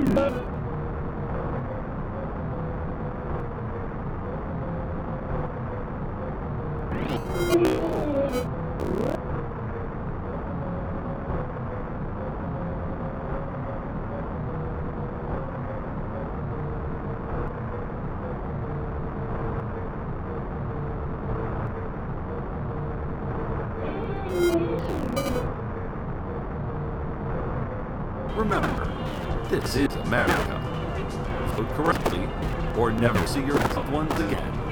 Bye. This is America. Vote correctly or never see your loved ones again.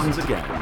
once again.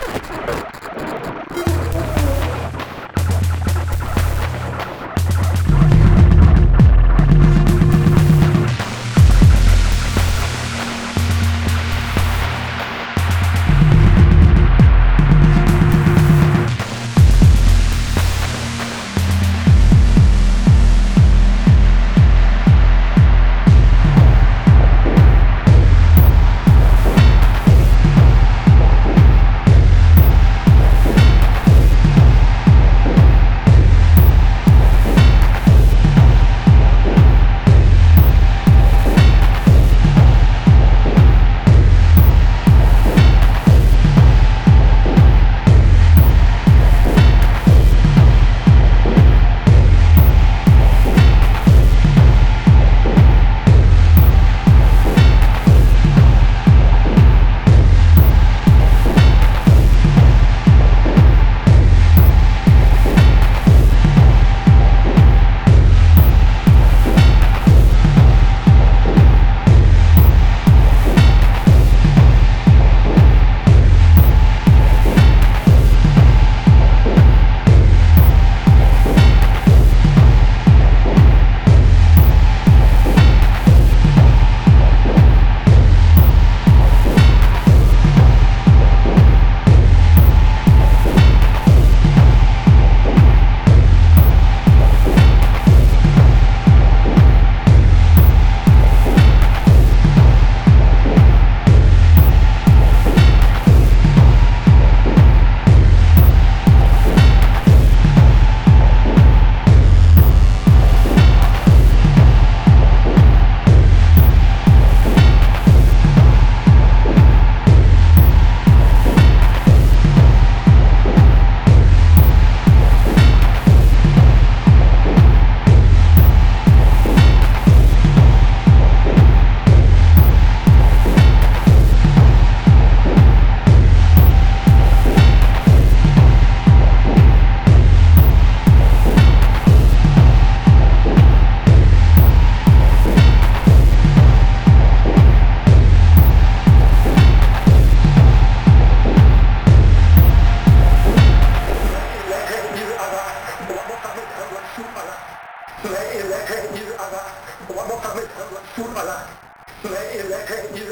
मैं इलेट है is Agha वबो commit हम रसूल अला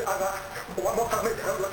आगा वबो commit हम